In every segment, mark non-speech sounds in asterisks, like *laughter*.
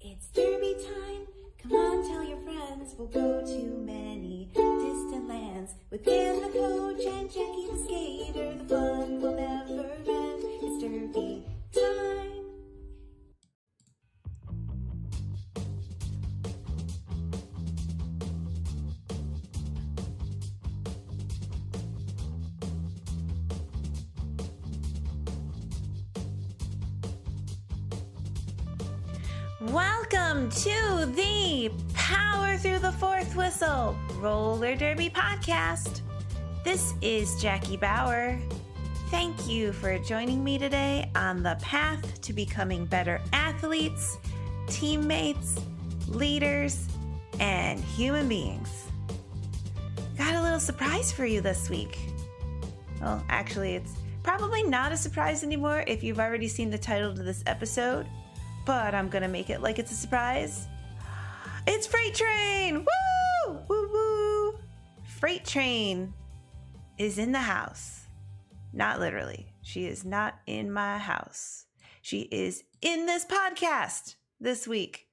It's derby time. Come on, tell your friends. We'll go to many distant lands with Dan the coach and Jackie the skater. The fun will Roller Derby podcast. This is Jackie Bauer. Thank you for joining me today on the path to becoming better athletes, teammates, leaders, and human beings. Got a little surprise for you this week. Well, actually, it's probably not a surprise anymore if you've already seen the title to this episode but I'm gonna make it like it's a surprise. It's Freight Train! Woo! Freight Train is in the house. Not literally. She is not in my house. She is in this podcast this week,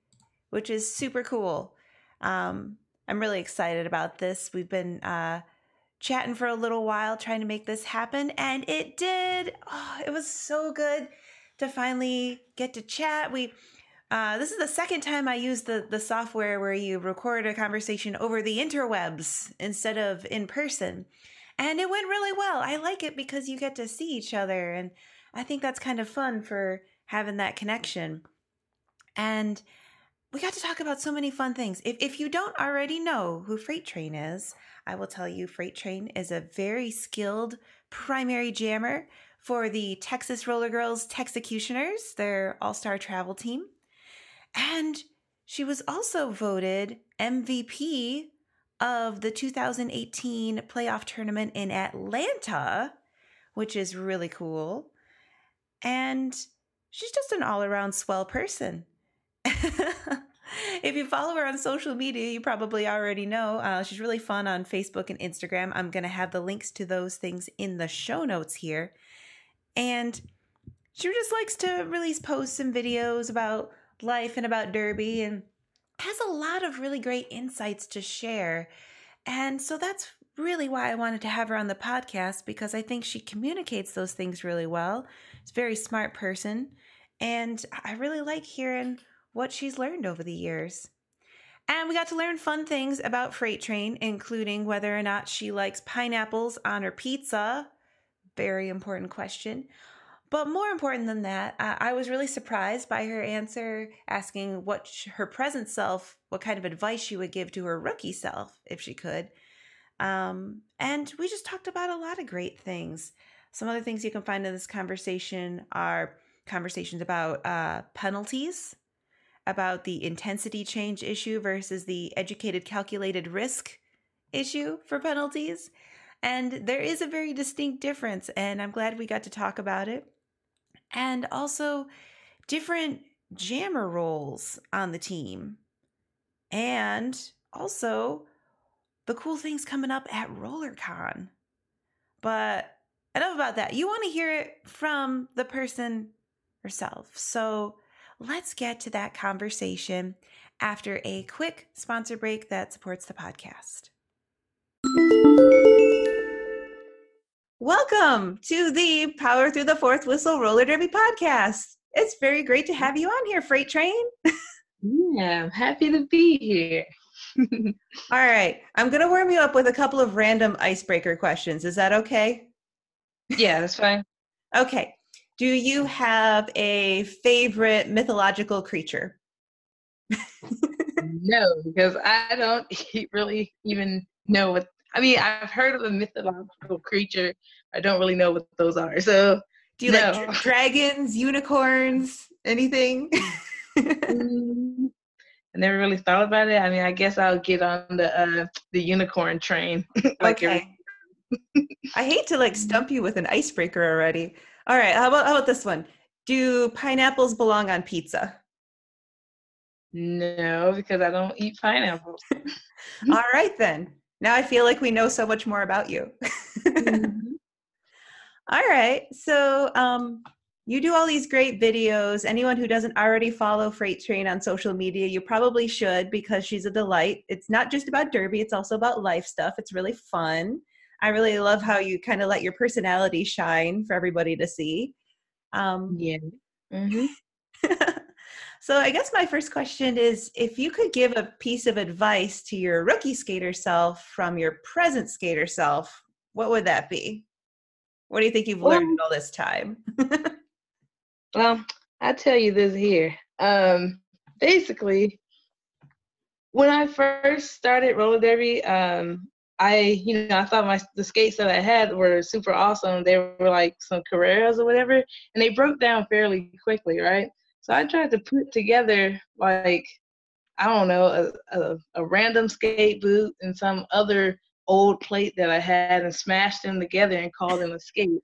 which is super cool. Um, I'm really excited about this. We've been uh, chatting for a little while trying to make this happen, and it did. Oh, it was so good to finally get to chat. We uh, this is the second time I use the the software where you record a conversation over the interwebs instead of in person, and it went really well. I like it because you get to see each other, and I think that's kind of fun for having that connection. And we got to talk about so many fun things. If if you don't already know who Freight Train is, I will tell you Freight Train is a very skilled primary jammer for the Texas Roller Girls Texecutioners, their all star travel team. And she was also voted MVP of the 2018 playoff tournament in Atlanta, which is really cool. And she's just an all around swell person. *laughs* if you follow her on social media, you probably already know. Uh, she's really fun on Facebook and Instagram. I'm going to have the links to those things in the show notes here. And she just likes to release posts and videos about life and about Derby and has a lot of really great insights to share. And so that's really why I wanted to have her on the podcast because I think she communicates those things really well. She's a very smart person. And I really like hearing what she's learned over the years. And we got to learn fun things about Freight Train, including whether or not she likes pineapples on her pizza, very important question. But more important than that, I was really surprised by her answer asking what her present self, what kind of advice she would give to her rookie self if she could. Um, and we just talked about a lot of great things. Some other things you can find in this conversation are conversations about uh, penalties, about the intensity change issue versus the educated calculated risk issue for penalties, and there is a very distinct difference, and I'm glad we got to talk about it. And also, different jammer roles on the team. And also, the cool things coming up at RollerCon. But enough about that. You want to hear it from the person herself. So let's get to that conversation after a quick sponsor break that supports the podcast. Welcome to the Power Through the Fourth Whistle Roller Derby podcast. It's very great to have you on here, Freight Train. *laughs* yeah, I'm happy to be here. *laughs* All right, I'm going to warm you up with a couple of random icebreaker questions. Is that okay? Yeah, that's fine. okay. Do you have a favorite mythological creature? *laughs* no, because I don't really even know what I mean, I've heard of a mythological creature. I don't really know what those are. So, do you no. like dra- dragons, unicorns, anything? mm, I never really thought about it. I mean, I guess I'll get on the uh, the unicorn train. *laughs* like okay. I hate to like stump you with an icebreaker already. All right, how about how about this one? Do pineapples belong on pizza? No, because I don't eat pineapples. *laughs* All right then. Now I feel like we know so much more about you. mm-hmm. *laughs* All right. So, um, you do all these great videos. Anyone who doesn't already follow Freight Train on social media, you probably should because she's a delight. It's not just about Derby, it's also about life stuff. It's really fun. I really love how you kind of let your personality shine for everybody to see. Um, yeah. *laughs* Mm-hmm. So I guess my first question is if you could give a piece of advice to your rookie skater self from your present skater self, what would that be? What do you think you've learned all this time? *laughs* Well, I tell you this here. Um, basically, when I first started roller derby, um, I, you know, I thought my the skates that I had were super awesome. They were like some Carreras or whatever, and they broke down fairly quickly, right? So I tried to put together like I don't know a, a, a random skate boot and some other old plate that I had and smashed them together and called them a skate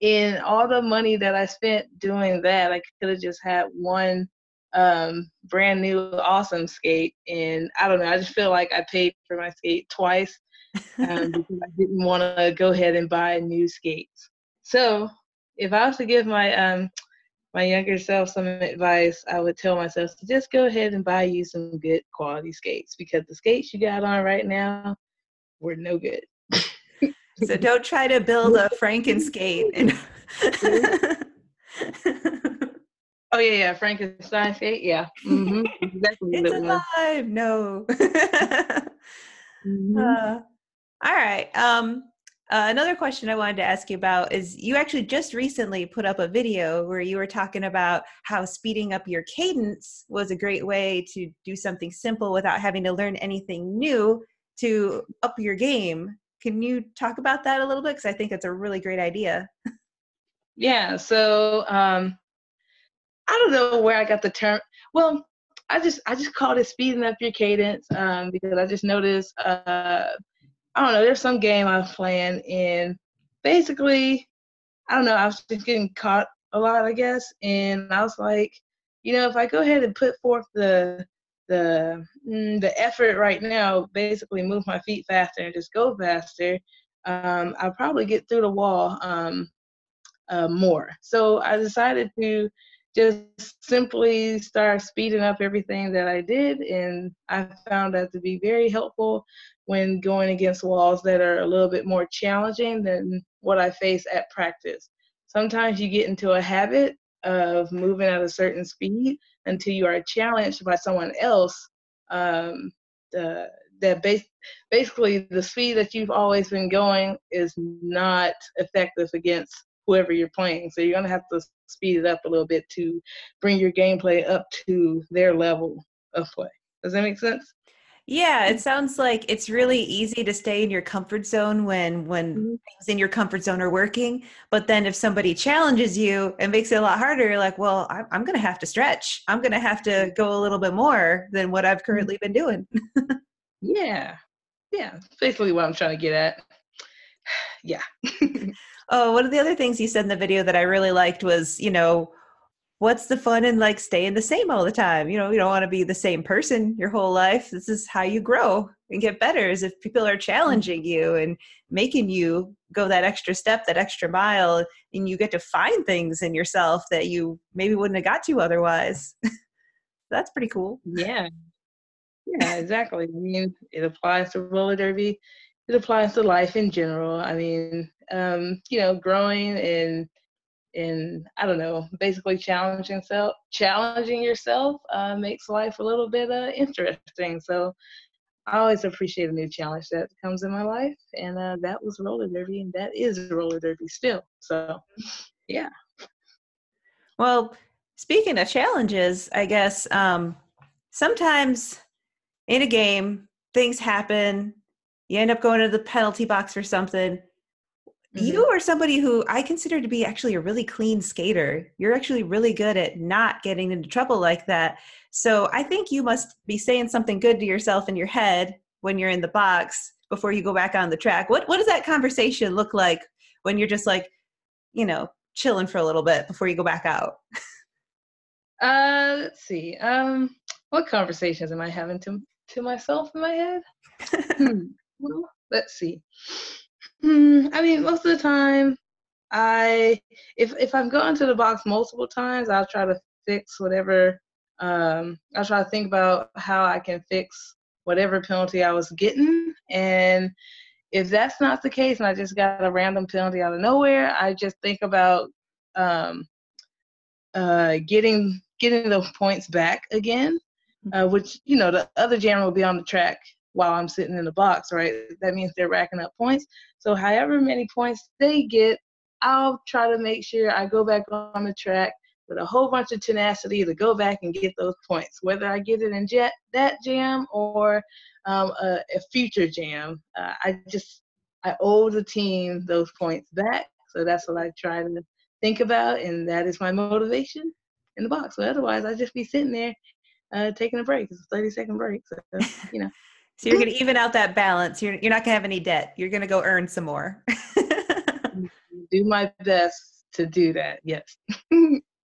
in all the money that I spent doing that, I could have just had one um, brand new awesome skate. And I don't know, I just feel like I paid for my skate twice um, *laughs* because I didn't want to go ahead and buy new skates. So if I was to give my um, my younger self some advice, I would tell myself to just go ahead and buy you some good quality skates because the skates you got on right now were no good so *laughs* don't try to build a Frankenskate. And oh yeah, yeah, Frankenstein skate. Yeah, mm-hmm. exactly. it's alive. No. *laughs* mm-hmm. uh, all right. Um, uh, another question I wanted to ask you about is you actually just recently put up a video where you were talking about how speeding up your cadence was a great way to do something simple without having to learn anything new to up your game. Can you talk about that a little bit? Because I think it's a really great idea. yeah. So um, I don't know where I got the term. Well, I just I just called it speeding up your cadence um, because I just noticed uh, I don't know there's some game I was playing and basically I don't know I was just getting caught a lot I guess and I was like you know if I go ahead and put forth the the mm, the effort right now basically move my feet faster and just go faster um, i'll probably get through the wall um, uh, more. So i decided to just simply start speeding up everything that i did and i found that to be very helpful when going against walls that are a little bit more challenging than what i face at practice. Sometimes you get into a habit of moving at a certain speed until you are challenged by someone else um, the, that basically the speed that you've always been going is not effective against whoever you're playing. So you're going to have to speed it up a little bit to bring your gameplay up to their level of play. Does that make sense? Yeah, it sounds like it's really easy to stay in your comfort zone when when mm-hmm. things in your comfort zone are working. But then if somebody challenges you and makes it a lot harder, you're like, well, I'm, I'm going to have to stretch. I'm going to have to go a little bit more than what I've mm-hmm. currently been doing. *laughs* yeah, yeah, basically what I'm trying to get at. *sighs* yeah. *laughs* oh, one of the other things you said in the video that I really liked was, you know, what's the fun in like staying the same all the time? You know, you don't want to be the same person your whole life. This is how you grow and get better is if people are challenging you and making you go that extra step, that extra mile, and you get to find things in yourself that you maybe wouldn't have got to otherwise. *laughs* That's pretty cool. Yeah. *laughs* Yeah, exactly. I mean, it applies to roller derby. It applies to life in general. I mean, um, you know, growing and and I don't know, basically challenging self, challenging yourself uh, makes life a little bit uh, interesting. So I always appreciate a new challenge that comes in my life, and uh, that was roller derby, and that is roller derby still. So, yeah. Well, speaking of challenges, I guess um, sometimes in a game things happen. You end up going to the penalty box for something Mm-hmm. You are somebody who I consider to be actually a really clean skater. You're actually really good at not getting into trouble like that. So I think you must be saying something good to yourself in your head when you're in the box before you go back on the track. What what does that conversation look like when you're just like, you know, chilling for a little bit before you go back out? *laughs* uh, let's see. Um, what conversations am I having to to myself in my head? *laughs* hmm. Well, let's see. Hmm, I mean, most of the time, I if if I've gone to the box multiple times, I'll try to fix whatever. Um, I'll try to think about how I can fix whatever penalty I was getting, and if that's not the case, and I just got a random penalty out of nowhere, I just think about um, uh, getting getting those points back again, uh, mm-hmm. which you know the other jammer will be on the track while I'm sitting in the box, right? That means they're racking up points. So however many points they get, I'll try to make sure I go back on the track with a whole bunch of tenacity to go back and get those points, whether I get it in jet that jam or um, a, a, future jam. Uh, I just I owe the team those points back, so that's what I try to think about, and that is my motivation in the box. So otherwise, I'd just be sitting there uh, taking a break. It's a 30 second break, so you know. *laughs* so you're gonna even out that balance. You're you're not gonna have any debt. You're gonna go earn some more. *laughs* do my best to do that. Yes.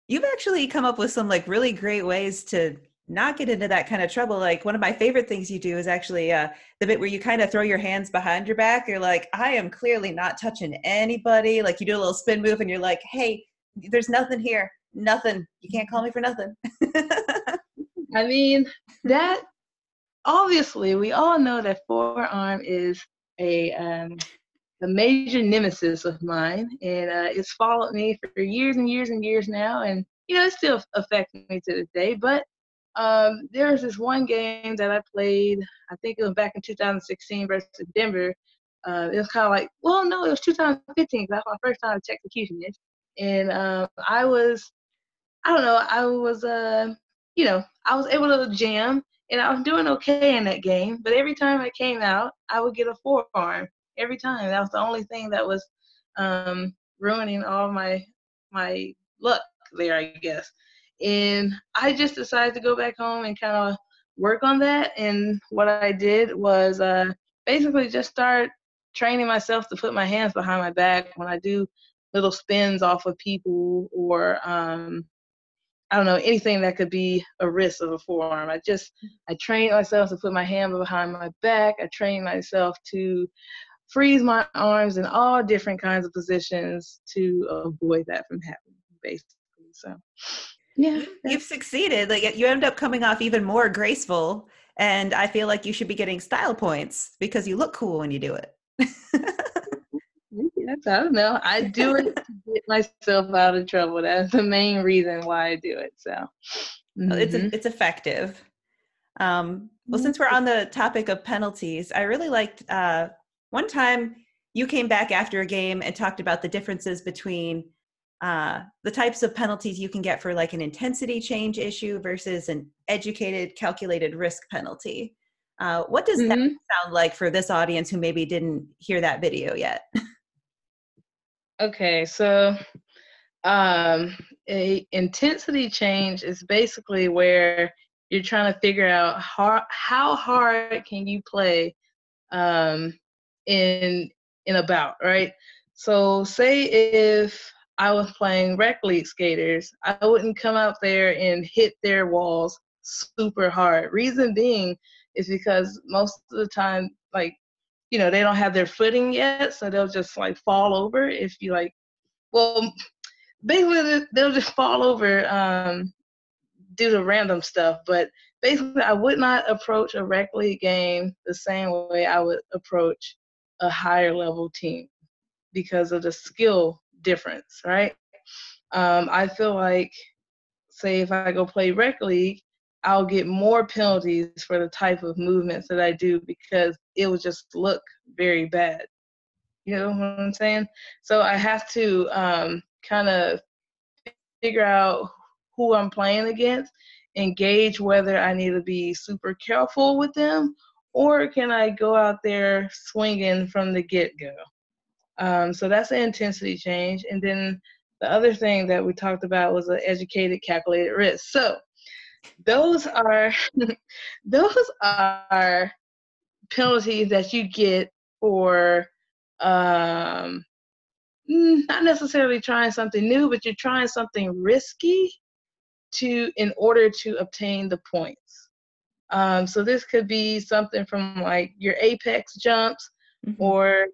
You've actually come up with some like really great ways to not get into that kind of trouble. Like one of my favorite things you do is actually uh, the bit where you kind of throw your hands behind your back. You're like, I am clearly not touching anybody. Like you do a little spin move and you're like, hey, there's nothing here. Nothing. You can't call me for nothing. *laughs* I mean, that obviously we all know that forearm is a um, a major nemesis of mine, and uh, it's followed me for years and years and years now, and you know it still affects me to this day. But um, there was this one game that I played. I think it was back in 2016 versus Denver. Uh, it was kind of like, well, no, it was 2015. That's my first time to execution and uh, I was, I don't know, I was, uh, you know, I was able to jam, and I was doing okay in that game. But every time I came out, I would get a forearm every time. That was the only thing that was um, ruining all my my luck there, I guess. And I just decided to go back home and kind of work on that. And what I did was uh, basically just start training myself to put my hands behind my back when I do little spins off of people or um, I don't know anything that could be a risk of a forearm. I just I trained myself to put my hand behind my back. I trained myself to freeze my arms in all different kinds of positions to avoid that from happening, basically. So yeah you've succeeded like you end up coming off even more graceful and i feel like you should be getting style points because you look cool when you do it *laughs* i don't know. I do it to get myself out of trouble. That's the main reason why i do it so. Mm-hmm. it's it's effective. Um, well since we're on the topic of penalties i really liked uh, one time you came back after a game and talked about the differences between uh, the types of penalties you can get for like an intensity change issue versus an educated calculated risk penalty. Uh, what does mm-hmm. that sound like for this audience who maybe didn't hear that video yet *laughs* okay so um, a intensity change is basically where you're trying to figure out how, how hard can you play um, in in a bout right so say if I was playing rec league skaters, I wouldn't come out there and hit their walls super hard. Reason being is because most of the time, like, you know, they don't have their footing yet, so they'll just like fall over if you like, well, basically they'll just fall over um, due to random stuff. But basically, I would not approach a rec league game the same way I would approach a higher level team because of the skill difference, right? Um, I feel like, say, if I go play rec league, I'll get more penalties for the type of movements that I do because it will just look very bad. You know what I'm saying? So I have to um, kind of figure out who I'm playing against and gauge whether I need to be super careful with them or can I go out there swinging from the get go. Um, so that's an intensity change. And then the other thing that we talked about was an educated, calculated risk. So those are *laughs* those are penalties that you get for um, mm, not necessarily trying something new, but you're trying something risky to in order to obtain the points. Um, so this could be something from like your apex jumps, mm-hmm. or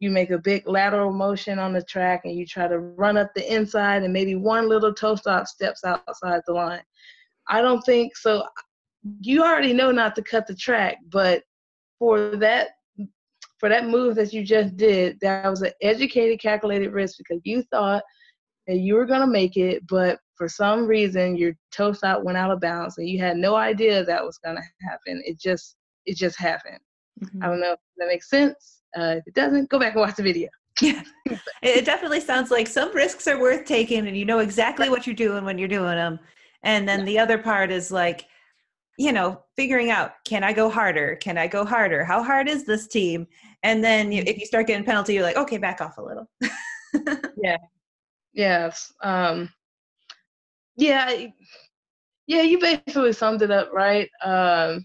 you make a big lateral motion on the track and you try to run up the inside and maybe one little toe stop steps outside the line. I don't think so. You already know not to cut the track, but for that for that move that you just did, that was an educated, calculated risk because you thought that you were gonna make it, but for some reason your toe stop went out of bounds and you had no idea that was gonna happen. It just it just happened. Mm-hmm. I don't know if that makes sense. Uh, if it doesn't, go back and watch the video. Yeah, it definitely sounds like some risks are worth taking, and you know exactly what you're doing when you're doing them. And then yeah. the other part is like, you know, figuring out can I go harder? Can I go harder? How hard is this team? And then you, if you start getting penalty, you're like, okay, back off a little. *laughs* yeah. Yes. Um, yeah. Yeah, you basically summed it up right. Um,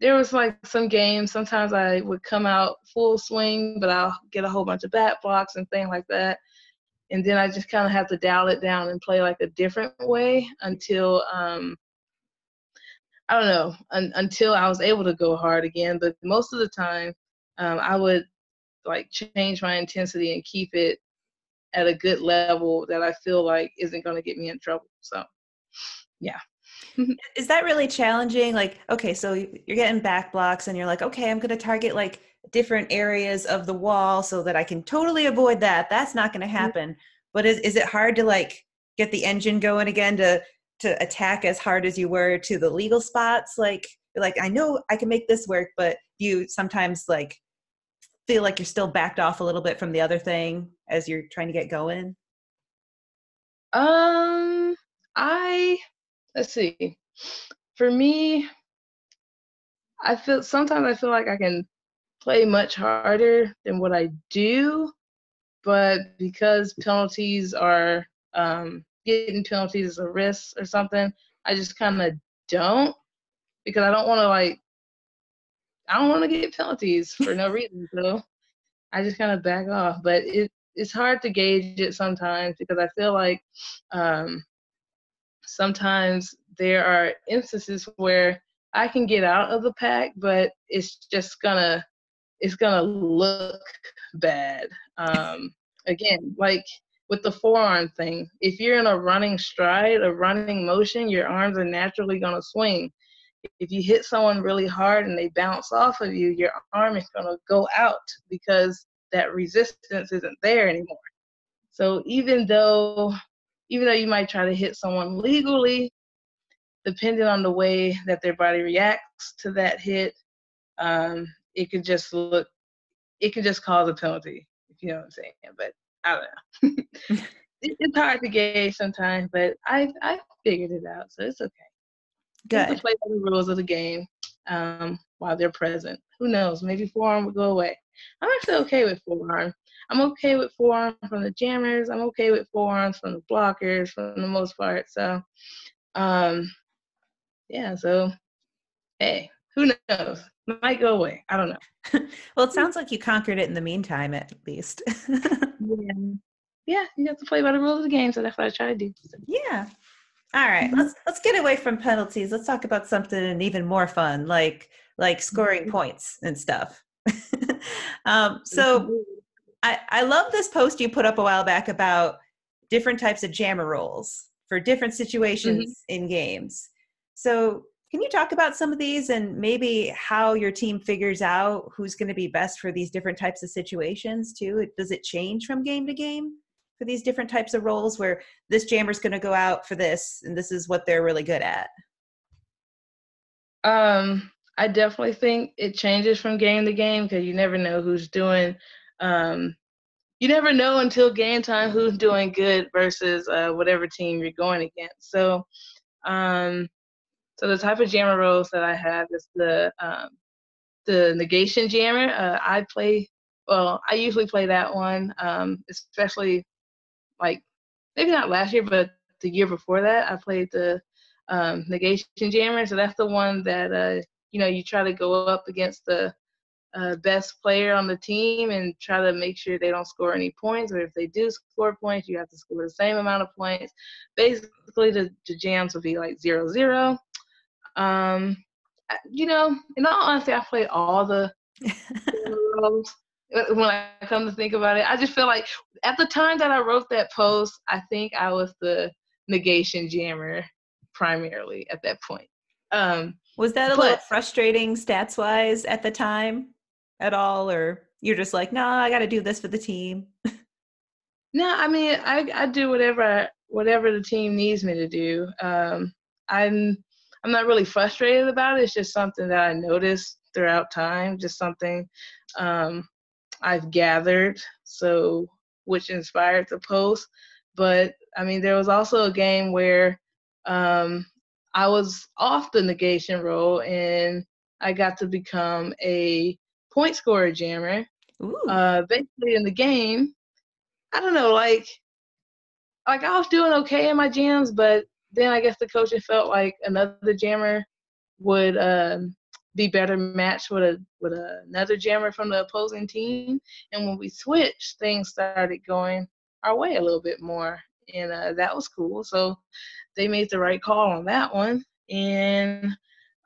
there was like some games. Sometimes I would come out full swing, but I'll get a whole bunch of back blocks and things like that. And then I just kind of have to dial it down and play like a different way until um, I don't know un- until I was able to go hard again. But most of the time, um, I would like change my intensity and keep it at a good level that I feel like isn't going to get me in trouble. So, yeah. *laughs* is that really challenging like okay so you're getting back blocks and you're like okay i'm going to target like different areas of the wall so that i can totally avoid that that's not going to mm-hmm. happen but is, is it hard to like get the engine going again to to attack as hard as you were to the legal spots like like i know i can make this work but you sometimes like feel like you're still backed off a little bit from the other thing as you're trying to get going um i let's see. For me, I feel sometimes I feel like I can play much harder than what I do, but because penalties are um, getting penalties is a risk or something, I just kind of don't because I don't want to like I don't want to get penalties for no reason. So I just kind of back off. But it it's hard to gauge it sometimes because I feel like um, sometimes there are instances where I can get out of the pack, but it's just gonna it's gonna look bad. Um, again, like with the forearm thing, if you're in a running stride, a running motion, your arms are naturally gonna swing. If you hit someone really hard and they bounce off of you, your arm is gonna go out because that resistance isn't there anymore. So even though even though you might try to hit someone legally, depending on the way that their body reacts to that hit, um, it could just look, it could just cause a penalty, if you know what I'm saying. But I don't know. *laughs* it's hard to gauge sometimes, but I I figured it out, so it's okay. Good. To play by the rules of the game um, while they're present. Who knows? Maybe forearm will go away. I'm actually okay with forearm. I'm okay with forearm from the jammers. I'm okay with forearms from the blockers for the most part. So, um, yeah. So, hey, who knows? Might go away. I don't know. *laughs* well, it sounds like you conquered it in the meantime, at least. *laughs* yeah. Yeah, you have to play by the rules of the game, so that's what I try to do. So. Yeah. All right, mm-hmm. let's let's get away from penalties. Let's talk about something even more fun, like like scoring mm-hmm. points and stuff. *laughs* um, so I, I love this post you put up a while back about different types of jammer roles for different situations mm-hmm. in games. So, can you talk about some of these and maybe how your team figures out who's going to be best for these different types of situations too? Does it change from game to game for these different types of roles where this jammer's going to go out for this and this is what they're really good at? Um, I definitely think it changes from game to game because you never know who's doing um, you never know until game time who's doing good versus uh, whatever team you're going against. So, um, so the type of jammer roles that I have is the um, the negation jammer. Uh, I play well. I usually play that one, um, especially like maybe not last year, but the year before that. I played the um, negation jammer. So that's the one that uh, you know you try to go up against the uh, best player on the team and try to make sure they don't score any points. Or if they do score points, you have to score the same amount of points. Basically, the, the jams will be like zero zero. Um, you know, in all honesty, I play all the *laughs* *laughs* roles. when I come to think about it. I just feel like at the time that I wrote that post, I think I was the negation jammer primarily at that point. Um, was that a but, little frustrating stats wise at the time at all, or you're just like, no, nah, I got to do this for the team? *laughs* no, I mean, I I do whatever whatever the team needs me to do. Um, I'm I'm not really frustrated about it. It's just something that I noticed throughout time, just something um, I've gathered, so which inspired the post. But I mean, there was also a game where um, I was off the negation role and I got to become a point scorer jammer. Uh, basically, in the game, I don't know, like, like I was doing okay in my jams, but then I guess the coaching felt like another jammer would um, be better matched with a with another jammer from the opposing team. And when we switched, things started going our way a little bit more, and uh, that was cool. So they made the right call on that one. And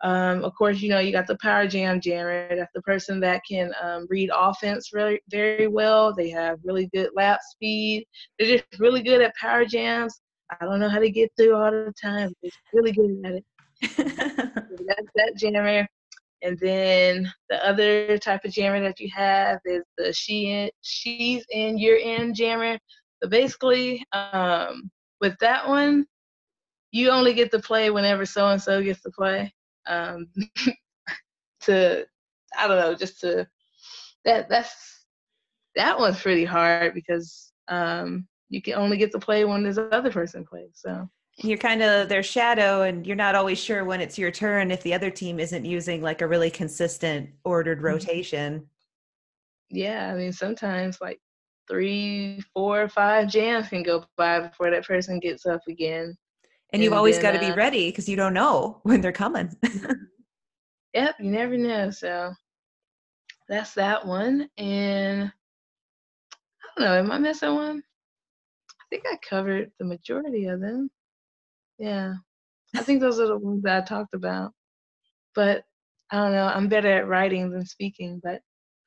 um, of course, you know you got the power jam jammer. That's the person that can um, read offense really very well. They have really good lap speed. They're just really good at power jams. I don't know how to get through all the time. They're really good at it. *laughs* that's that jammer. And then the other type of jammer that you have is the she in, she's in, you're in jammer. So basically, um, with that one, you only get to play whenever so and so gets to play. Um, *laughs* to I don't know, just to that that's that one's pretty hard because um, you can only get to play when this other person plays. So. You're kind of their shadow and you're not always sure when it's your turn if the other team isn't using like a really consistent ordered mm-hmm. rotation. Yeah i mean sometimes like three four five jams can go by before that person gets up again. And you've and always got to be uh, ready because you don't know *laughs* when they're coming. Yep you never know so. That's that one and i don't know am i missing one think i covered the majority of them yeah. I think those are the ones that I talked about. But I don't know, I'm better at writing than speaking, but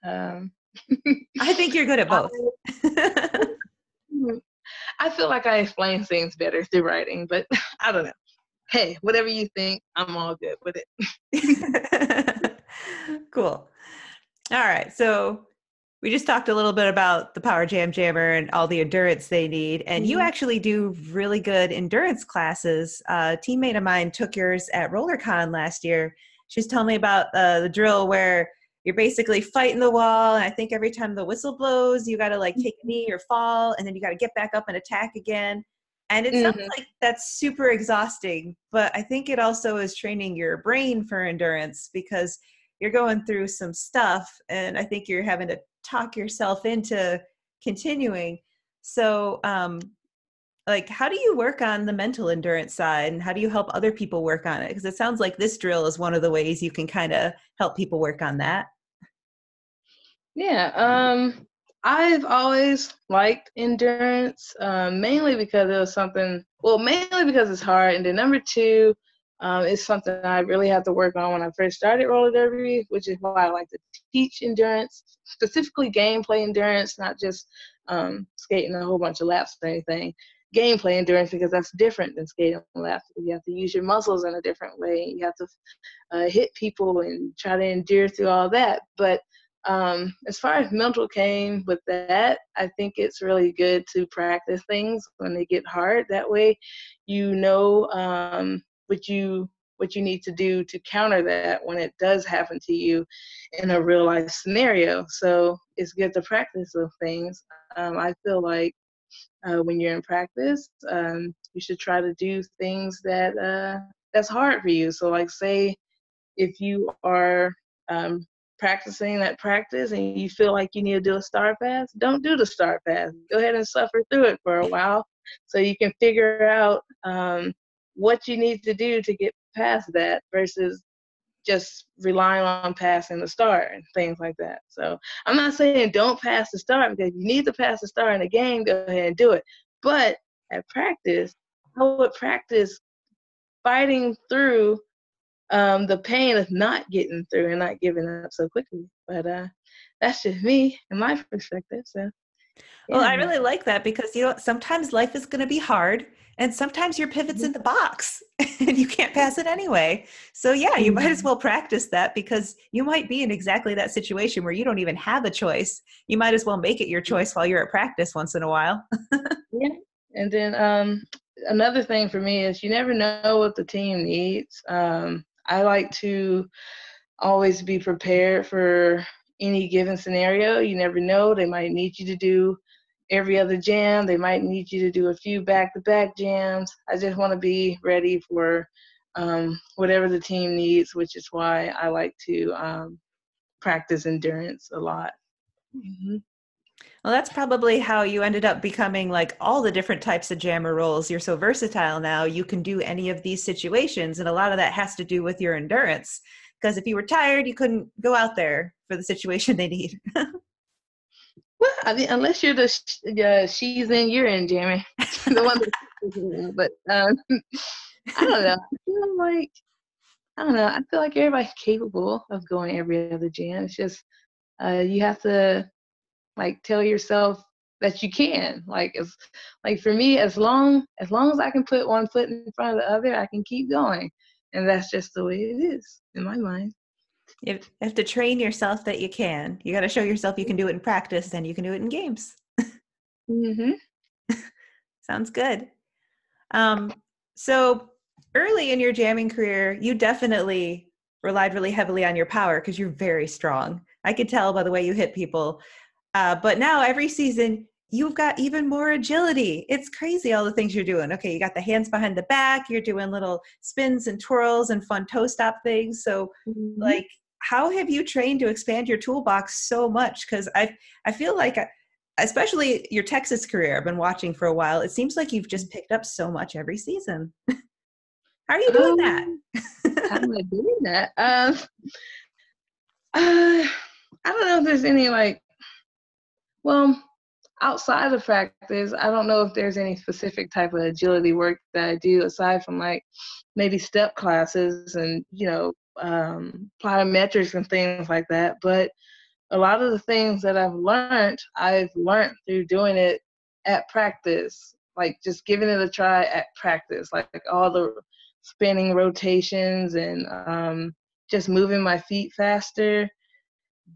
um I think you're good at *laughs* both. *laughs* I feel like I explain things better through writing, but *laughs* I don't know. Hey, whatever you think, I'm all good with it. cool. All right. So we just talked a little bit about the Power Jam Jammer and all the endurance they need. And mm-hmm. you actually do really good endurance classes. Uh, a teammate of mine took yours at RollerCon last year. She's telling me about uh, the drill where you're basically fighting the wall. And I think every time the whistle blows, you got to like take a knee or fall, and then you got to get back up and attack again. And it mm-hmm. sounds like that's super exhausting, but I think it also is training your brain for endurance because you're going through some stuff and i think you're having to talk yourself into continuing. So um like how do you work on the mental endurance side and how do you help other people work on it? Because it sounds like this drill is one of the ways you can kind of help people work on that. Yeah um i've always liked endurance um, mainly because it was something well mainly because it's hard and then number two um, it's something I really had to work on when I first started roller derby, which is why I like to teach endurance, specifically gameplay endurance, not just um, skating a whole bunch of laps or anything. Gameplay endurance because that's different than skating laps. You have to use your muscles in a different way. You have to uh, hit people and try to endure through all that. But um, as far as mental came with that, I think it's really good to practice things when they get hard. That way, you know um, what you what you need to do to counter that when it does happen to you in a real life scenario. So it's good to practice those things. Um, I feel like uh, when you're in practice, um, you should try to do things that uh, that's hard for you. So like say if you are um, practicing that practice and you feel like you need to do a star pass, don't do the star pass. Go ahead and suffer through it for a while so you can figure out um, what you need to do to get past that versus just relying on passing the star and things like that. So I'm not saying don't pass the star because you need to pass the star in the game, go ahead and do it. But at practice, I would practice fighting through um, the pain of not getting through and not giving up so quickly. But uh, that's just me and my perspective. So. Yeah. Well, I really like that because you know sometimes life is going to be hard, and sometimes your pivot's in the box, *laughs* and you can't pass it anyway. So yeah, you might as mm-hmm. well practice that because you might be in exactly that situation where you don't even have a choice. You might as well make it your choice while you're at practice once in a while. *laughs* yeah, and then um, another thing for me is you never know what the team needs. Um, I like to always be prepared for any given scenario. You never know. They might need you to do every other jam. They might need you to do a few back to back jams. I just want to be ready for um, whatever the team needs, which is why I like to um, practice endurance a lot. Mm-hmm. Well, that's probably how you ended up becoming like all the different types of jammer roles. You're so versatile now, you can do any of these situations. And a lot of that has to do with your endurance. Because if you were tired, you couldn't go out there for the situation they need. *laughs* well, I mean, unless you're the uh, she's in, you're in, Jamie. *laughs* the one but um, I don't know. I feel like, I don't know. I feel like everybody's capable of going every other jam. It's just, uh, you have to like tell yourself that you can like as like for me as long as long as i can put one foot in front of the other i can keep going and that's just the way it is in my mind you have to train yourself that you can you got to show yourself you can do it in practice then you can do it in games mm-hmm. *laughs* sounds good um, so early in your jamming career you definitely relied really heavily on your power because you're very strong i could tell by the way you hit people uh, but now every season, you've got even more agility. It's crazy all the things you're doing. Okay, you got the hands behind the back, you're doing little spins and twirls and fun toe stop things. So, mm-hmm. like, how have you trained to expand your toolbox so much? Because I I feel like, I, uh, especially your Texas career, I've been watching for a while. It seems like you've just picked up so much every season. *laughs* how are you doing um, that? how am I *laughs* doing that? Um, uh, *sighs* I don't know if there's any like well, outside of practice, I don't know if there's any specific type of agility work that I do aside from like maybe step classes and, you know, um, plyometrics and things like that. But a lot of the things that I've learned, I've learned through doing it at practice, like just giving it a try at practice, like, like all the spinning rotations and um, just moving my feet faster.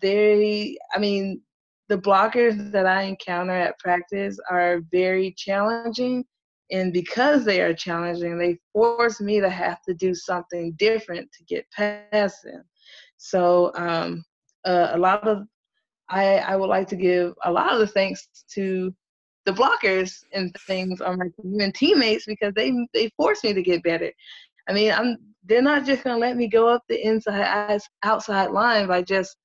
They, I mean, the blockers that I encounter at practice are very challenging. And because they are challenging, they force me to have to do something different to get past them. So um, uh, a lot of I, I would like to give a lot of the thanks to the blockers and things on my team and teammates because they they force me to get better. I mean, I'm they're not just gonna let me go up the inside outside line by just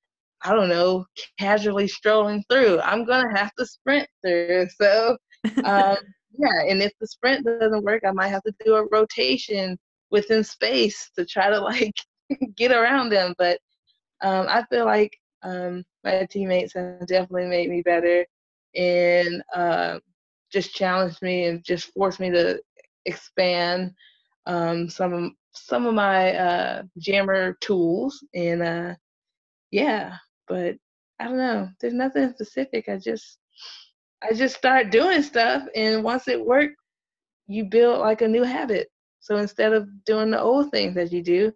I don't know, casually strolling through. I'm gonna have to sprint through. So *laughs* um, yeah, and if the sprint doesn't work, I might have to do a rotation within space to try to like *laughs* get around them. But um, I feel like um, my teammates have definitely made me better and uh, just challenged me and just forced me to expand um, some of some of my uh, jammer tools and uh, yeah but I don't know. There's nothing specific. I just I just start doing stuff and once it worked, you build like a new habit. So instead of doing the old things that you do,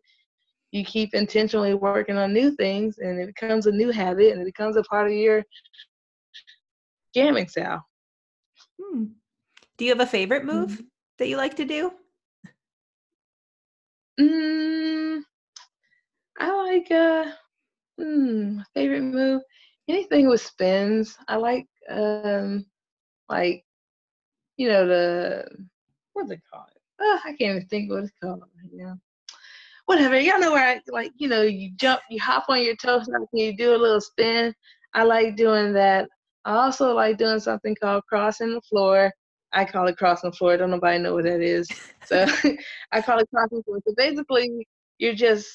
you keep intentionally working on new things and it becomes a new habit and it becomes a part of your jamming style. Hmm. Do you have a favorite move mm-hmm. that you like to do? Mm, I like uh Hmm, favorite move? Anything with spins. I like um like you know the what's it called? Oh, I can't even think what it's called right now. Whatever. Y'all know where I like, you know, you jump, you hop on your toes and you do a little spin. I like doing that. I also like doing something called crossing the floor. I call it crossing the floor. Don't nobody know what that is. So *laughs* I call it crossing the floor. So basically, you're just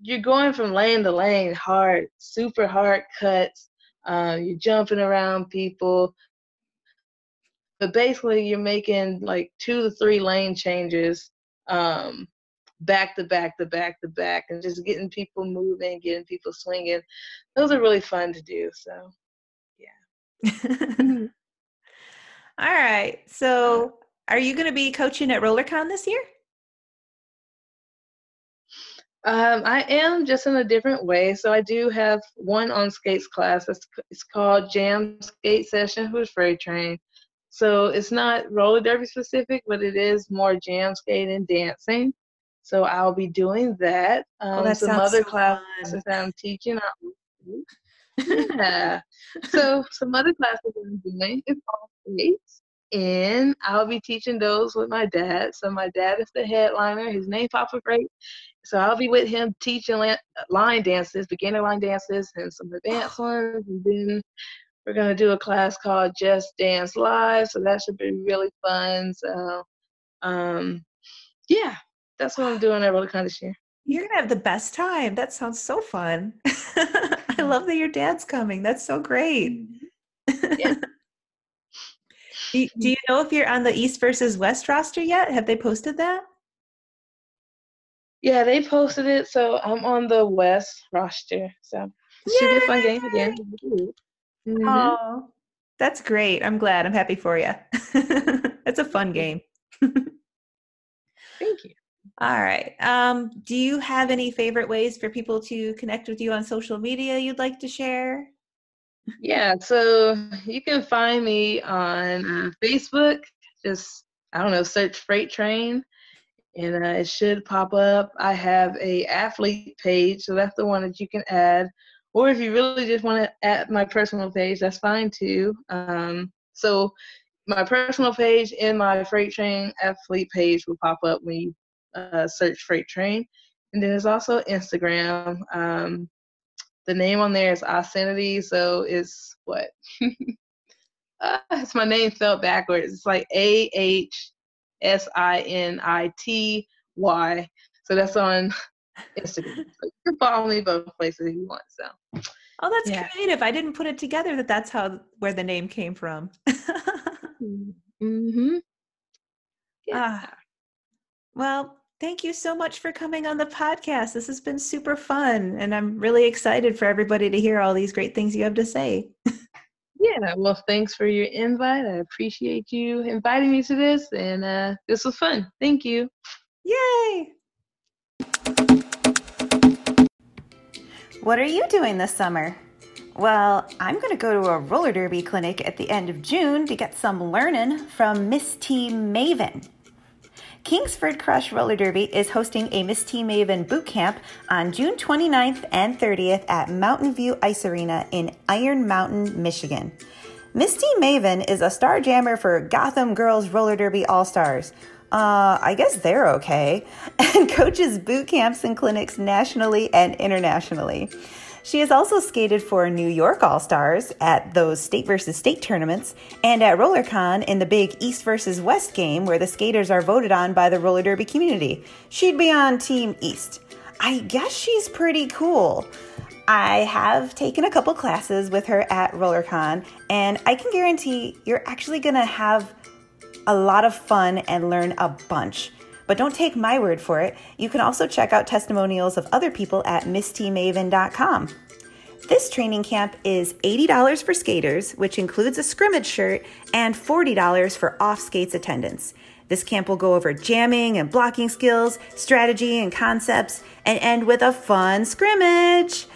you're going from lane to lane hard, super hard cuts. Uh, you're jumping around people. But basically, you're making like two to three lane changes um, back to back to back to back and just getting people moving, getting people swinging. Those are really fun to do. So, yeah. *laughs* All right. So, are you going to be coaching at RollerCon this year? Um, I am just in a different way. So I do have one on skates class. It's, it's called Jam Skate Session Who's Freight Train. So it's not roller derby specific, but it is more jam skating, and dancing. So I'll be doing that. Um, oh, that some other so classes that I'm teaching. yeah. so some other classes I'm doing is all skates and I'll be teaching those with my dad. So my dad is the headliner. His name Papa Great. So I'll be with him teaching line dances, beginner line dances, and some advanced ones. And then we're gonna do a class called Just Dance Live. So that should be really fun. So, um, yeah, that's what I'm doing at RollerCon this year. You're gonna have the best time. That sounds so fun. *laughs* I love that your dad's coming. That's so great. Mm-hmm. Yeah. *laughs* Do, do you know if you're on the East versus West roster yet? Have they posted that? Yeah, they posted it. So I'm on the West roster. So it should be a fun game again. Mm-hmm. Oh, that's great. I'm glad. I'm happy for you. *laughs* it's a fun game. Thank you. All right. Um, do you have any favorite ways for people to connect with you on social media you'd like to share? Yeah, so you can find me on uh, Facebook. Just I don't know, search Freight Train, and uh, it should pop up. I have a athlete page, so that's the one that you can add. Or if you really just want to add my personal page, that's fine too. Um, so my personal page and my Freight Train athlete page will pop up when you uh, search Freight Train. And then there's also Instagram. Um, the name on there is Ahsinity, so it's what? *laughs* uh, it's my name spelled backwards. It's like A H S I N I T Y. So that's on *laughs* Instagram. you can follow me both places if you want. So. Oh, that's yeah. creative. I didn't put it together that that's how where the name came from. *laughs* mm-hmm. Yeah. Ah. Well, Thank you so much for coming on the podcast. This has been super fun, and I'm really excited for everybody to hear all these great things you have to say. yeah, well, thanks for your invite. I appreciate you inviting me to this, and uh, this was fun. Thank you. Yay! What are you doing this summer? Well, I'm going to go to a roller derby clinic at the end of June to get some learning from Miss T Maven. Kingsford Crush Roller Derby is hosting a Miss T Maven boot camp on June 29th and 30th at Mountain View Ice Arena in Iron Mountain, Michigan. Miss T Maven is a star jammer for Gotham Girls Roller Derby All Stars. Uh, I guess they're okay, *laughs* and coaches boot camps and clinics nationally and internationally. She has also skated for New York All Stars at those state versus state tournaments and at RollerCon in the big East versus West game where the skaters are voted on by the roller derby community. She'd be on Team East. I guess she's pretty cool. I have taken a couple classes with her at RollerCon, and I can guarantee you're actually to have a lot of fun and learn a bunch. But don't take my word for it. You can also check out testimonials of other people at misstmaven.com. This training camp is $80 for skaters, which includes a scrimmage shirt, and $40 for off skates attendance. This camp will go over jamming and blocking skills, strategy and concepts, and end with a fun scrimmage.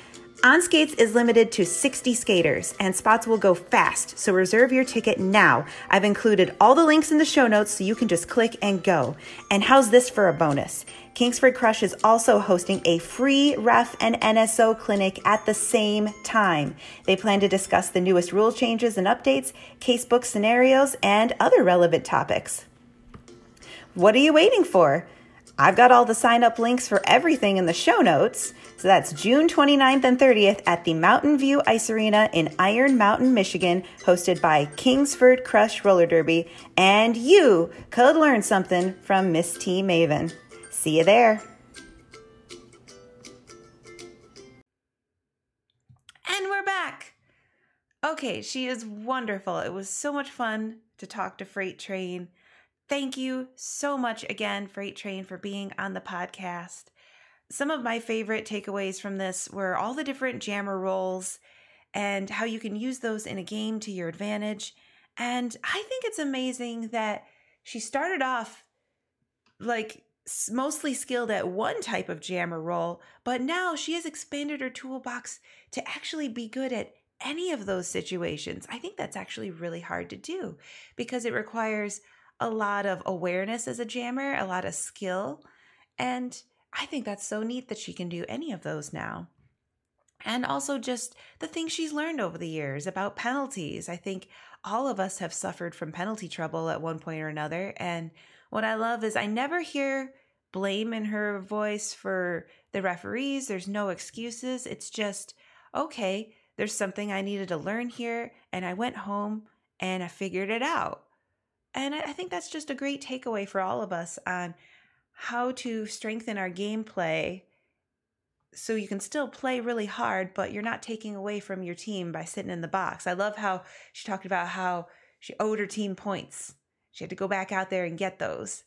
On Skates is limited to 60 skaters, and spots will go fast, so reserve your ticket now. I've included all the links in the show notes so you can just click and go. And how's this for a bonus? Kingsford Crush is also hosting a free ref and NSO clinic at the same time. They plan to discuss the newest rule changes and updates, casebook scenarios, and other relevant topics. What are you waiting for? I've got all the sign up links for everything in the show notes. So that's June 29th and 30th at the Mountain View Ice Arena in Iron Mountain, Michigan, hosted by Kingsford Crush Roller Derby. And you could learn something from Miss T Maven. See you there. And we're back. Okay, she is wonderful. It was so much fun to talk to Freight Train. thank you so much again, Freight Train, for being on the podcast. Some of my favorite takeaways from this were all the different jammer roles and how you can use those in a game to your advantage. And I think it's amazing that she started off like mostly skilled at one type of jammer role, but now she has expanded her toolbox to actually be good at any of those situations. I think that's actually really hard to do because it requires a lot of awareness as a jammer, a lot of skill. And I think that's so neat that she can do any of those now. And also just the things she's learned over the years about penalties. I think all of us have suffered from penalty trouble at one point or another. And what I love is I never hear blame in her voice for the referees. There's no excuses. It's just, okay, there's something I needed to learn here. And I went home and I figured it out. And I think that's just a great takeaway for all of us on how to strengthen our gameplay so you can still play really hard, but you're not taking away from your team by sitting in the box. I love how she talked about how she owed her team points. She had to go back out there and get those.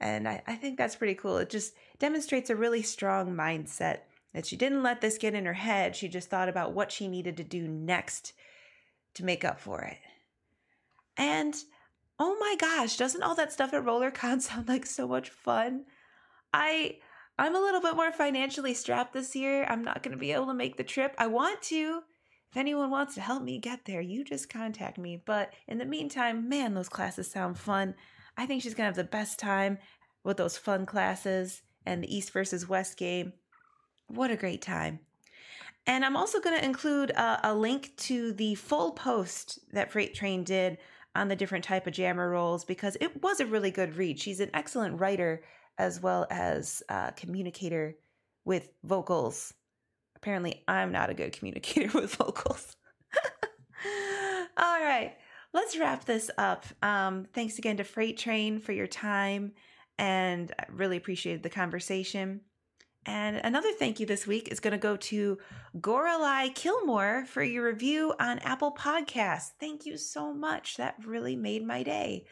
And I, I think that's pretty cool. It just demonstrates a really strong mindset that she didn't let this get in her head. She just thought about what she needed to do next to make up for it. And oh my gosh, doesn't all that stuff at RollerCon *laughs* sound like so much fun? I I'm a little bit more financially strapped this year. I'm not going to be able to make the trip. I want to. If anyone wants to help me get there, you just contact me. But in the meantime, man, those classes sound fun. I think she's going to have the best time with those fun classes and the East versus West game. What a great time. And I'm also going to include a, a, link to the full post that Freight Train did on the different type of jammer roles because it was a really good read. She's an excellent writer as well as a communicator with vocals. Apparently, I'm not a good communicator *laughs* with vocals. *laughs* All right, let's wrap this up. Um, thanks again to Freight Train for your time, and I really appreciated the conversation. And another thank you this week is going to go to Gorelai Kilmore for your review on Apple Podcasts. Thank you so much. That really made my day.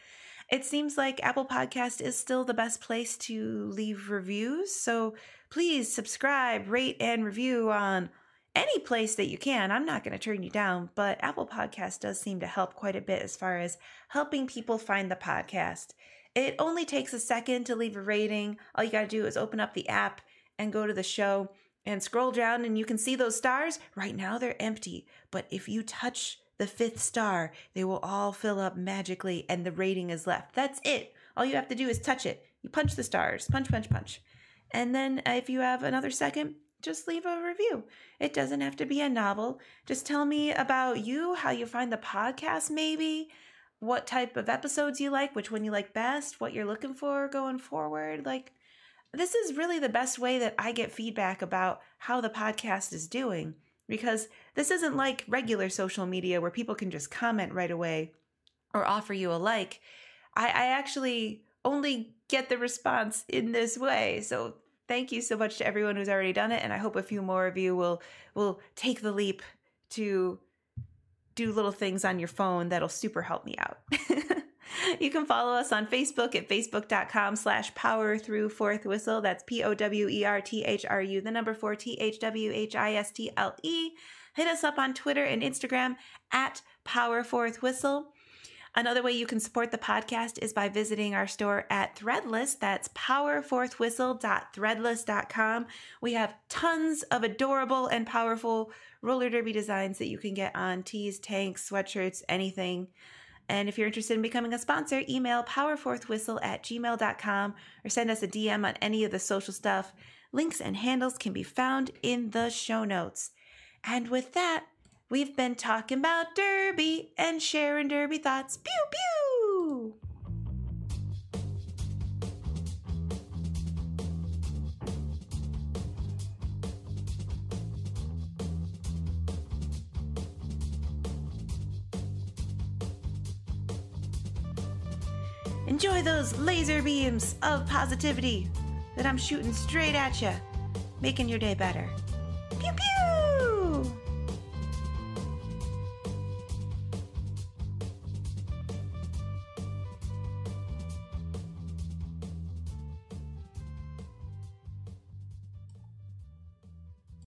It seems like Apple Podcast is still the best place to leave reviews. So please subscribe, rate, and review on any place that you can. I'm not going to turn you down, but Apple Podcast does seem to help quite a bit as far as helping people find the podcast. It only takes a second to leave a rating. All you got to do is open up the app and go to the show and scroll down, and you can see those stars. Right now, they're empty, but if you touch the fifth star, they will all fill up magically and the rating is left. That's it. All you have to do is touch it. You punch the stars, punch, punch, punch. And then uh, if you have another second, just leave a review. It doesn't have to be a novel. Just tell me about you, how you find the podcast, maybe, what type of episodes you like, which one you like best, what you're looking for going forward. Like, this is really the best way that I get feedback about how the podcast is doing because this isn't like regular social media where people can just comment right away or offer you a like. I, I actually only get the response in this way. So thank you so much to everyone who's already done it, and I hope a few more of you will will take the leap to do little things on your phone that'll super help me out. *laughs* you can follow us on Facebook at facebook.com slash power through fourth whistle. That's P O W E R T H R U, the number four T H W H I S T L E. Hit us up on Twitter and Instagram at power fourth whistle. Another way you can support the podcast is by visiting our store at Threadless. That's powerfourthwhistle.threadless.com. We have tons of adorable and powerful roller derby designs that you can get on tees, tanks, sweatshirts, anything. And if you're interested in becoming a sponsor, email powerfourthwhistle at gmail.com or send us a DM on any of the social stuff. Links and handles can be found in the show notes. And with that, we've been talking about Derby and sharing Derby thoughts. Pew pew! Enjoy those laser beams of positivity that I'm shooting straight at you, making your day better.